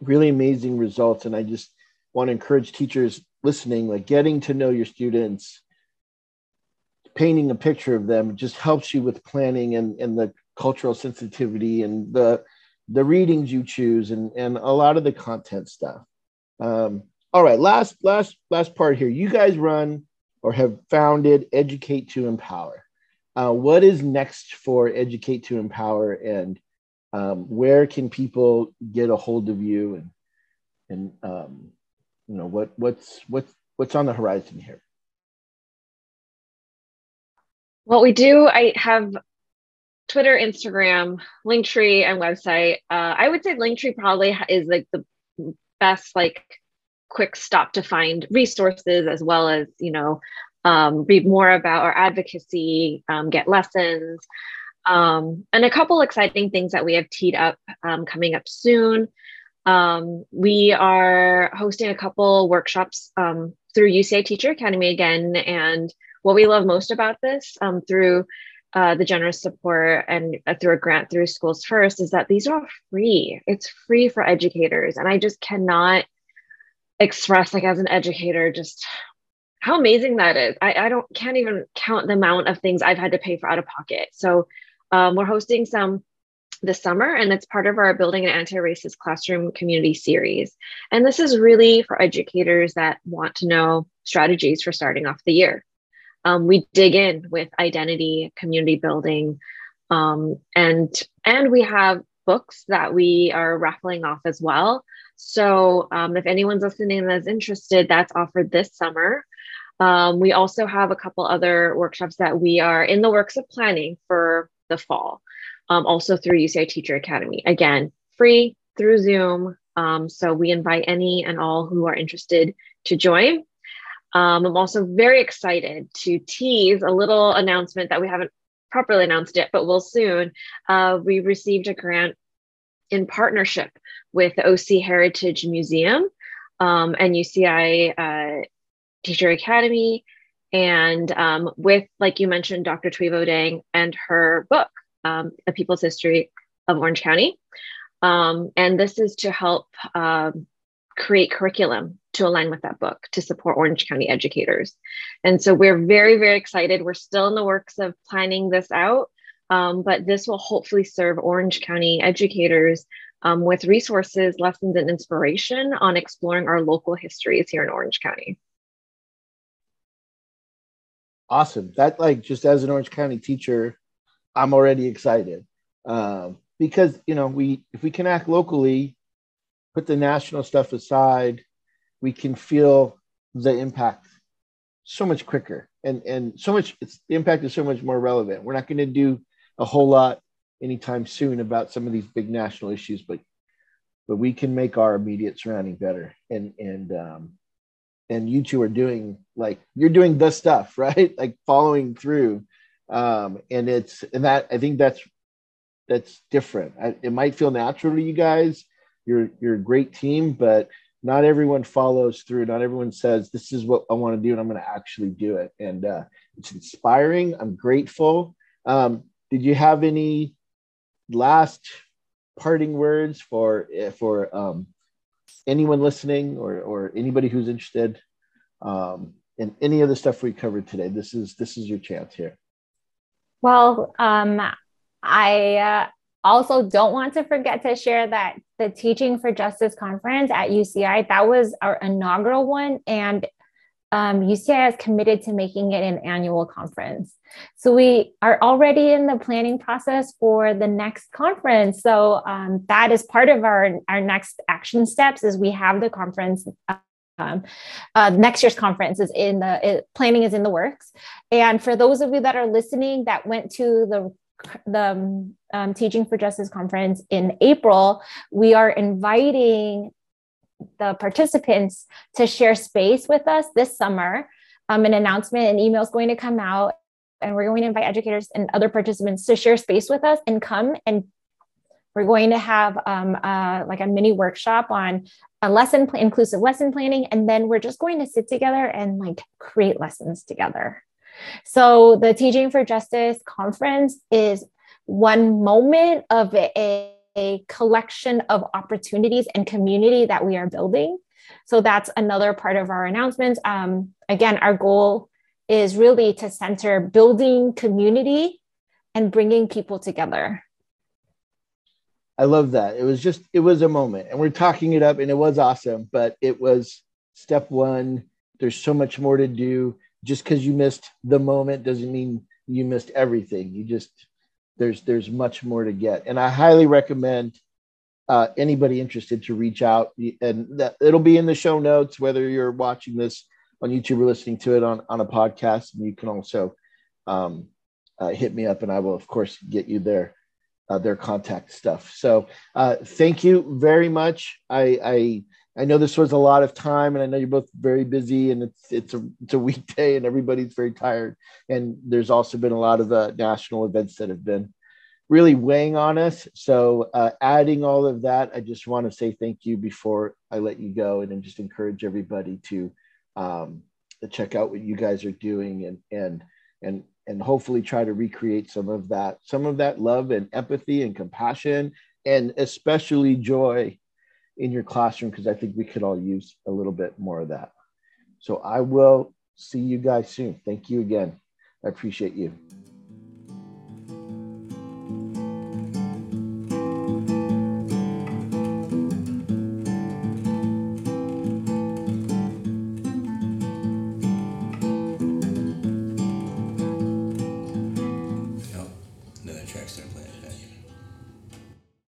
really amazing results. And I just want to encourage teachers listening, like getting to know your students, painting a picture of them just helps you with planning and, and the cultural sensitivity and the the readings you choose and and a lot of the content stuff. Um, all right last last last part here. You guys run or have founded educate to empower. Uh, what is next for educate to empower and um, where can people get a hold of you and and um, you know what what's what's what's on the horizon here what we do i have Twitter, Instagram, Linktree, and website. Uh, I would say Linktree probably is like the best like quick stop to find resources as well as you know um, read more about our advocacy, um, get lessons, um, and a couple exciting things that we have teed up um, coming up soon. Um, we are hosting a couple workshops um, through UCI Teacher Academy again, and what we love most about this through uh, the generous support and uh, through a grant through Schools First is that these are free. It's free for educators. And I just cannot express, like, as an educator, just how amazing that is. I, I don't can't even count the amount of things I've had to pay for out of pocket. So um, we're hosting some this summer, and it's part of our Building an Anti Racist Classroom Community series. And this is really for educators that want to know strategies for starting off the year um, we dig in with identity, community building, um, and and we have books that we are raffling off as well. So um, if anyone's listening that's interested, that's offered this summer. Um, we also have a couple other workshops that we are in the works of planning for the fall, um, also through UCI Teacher Academy. Again, free through Zoom. Um, so we invite any and all who are interested to join. Um, I'm also very excited to tease a little announcement that we haven't properly announced yet, but will soon. Uh, we received a grant in partnership with the OC Heritage Museum um, and UCI uh, Teacher Academy, and um, with, like you mentioned, Dr. Thuy Vo Dang and her book, um, A People's History of Orange County. Um, and this is to help um, create curriculum to align with that book to support Orange County educators. And so we're very, very excited. We're still in the works of planning this out, um, but this will hopefully serve Orange County educators um, with resources, lessons, and inspiration on exploring our local histories here in Orange County. Awesome. That, like, just as an Orange County teacher, I'm already excited. Um, because, you know, we, if we can act locally, put the national stuff aside, we can feel the impact so much quicker. And and so much it's the impact is so much more relevant. We're not going to do a whole lot anytime soon about some of these big national issues but but we can make our immediate surrounding better. And and um and you two are doing like you're doing the stuff [LAUGHS] right? Like following through um and it's and that i think that's that's different I, it might feel natural to you guys you're you're a great team but not everyone follows through. Not everyone says, This is what I want to do, and I'm going to actually do it. And uh, it's inspiring. I'm grateful. Um, did you have any last parting words for eh, for um, anyone listening or or anybody who's interested um, in any of the stuff we covered today? This is this is your chance here. Well, um, I uh, also don't want to forget to share that the Teaching for Justice conference at UCI that was our inaugural one, and um, UCI is committed to making it an annual conference. So we are already in the planning process for the next conference. So um, that is part of our, our next action steps is we have the conference um, uh, next year's conference is in the it, planning is in the works and for those of you that are listening that went to the the um, teaching for justice conference in april we are inviting the participants to share space with us this summer. Um, an announcement and email is going to come out, and we're going to invite educators and other participants to share space with us and come and we're going to have um, uh, like a mini workshop on a lesson inclusive lesson planning and then we're just going to sit together and like create lessons together so the teaching for justice conference is one moment of a a collection of opportunities and community that we are building. So that's another part of our announcements. Um, again, our goal is really to center building community and bringing people together. I love that. It was just, it was a moment, and we're talking it up, and it was awesome, but it was step one. There's so much more to do. Just because you missed the moment doesn't mean you missed everything. You just there's there's much more to get and i highly recommend uh, anybody interested to reach out and that it'll be in the show notes whether you're watching this on youtube or listening to it on, on a podcast and you can also um, uh, hit me up and i will of course get you their uh, their contact stuff. So uh, thank you very much. I, I i know this was a lot of time and i know you're both very busy and it's it's a it's a [LAUGHS] weekday and everybody's very tired. And there's also been a lot of uh, national events that have been really weighing on us. So, uh, adding all of that, I just want to say thank you before I let you go, and then just encourage everybody to um, check out what you guys are doing, and and and and hopefully try to recreate some of that, some of that love and empathy and compassion, and especially joy in your classroom, because I think we could all use a little bit more of that. So, I will see you guys soon. Thank you again. I appreciate you.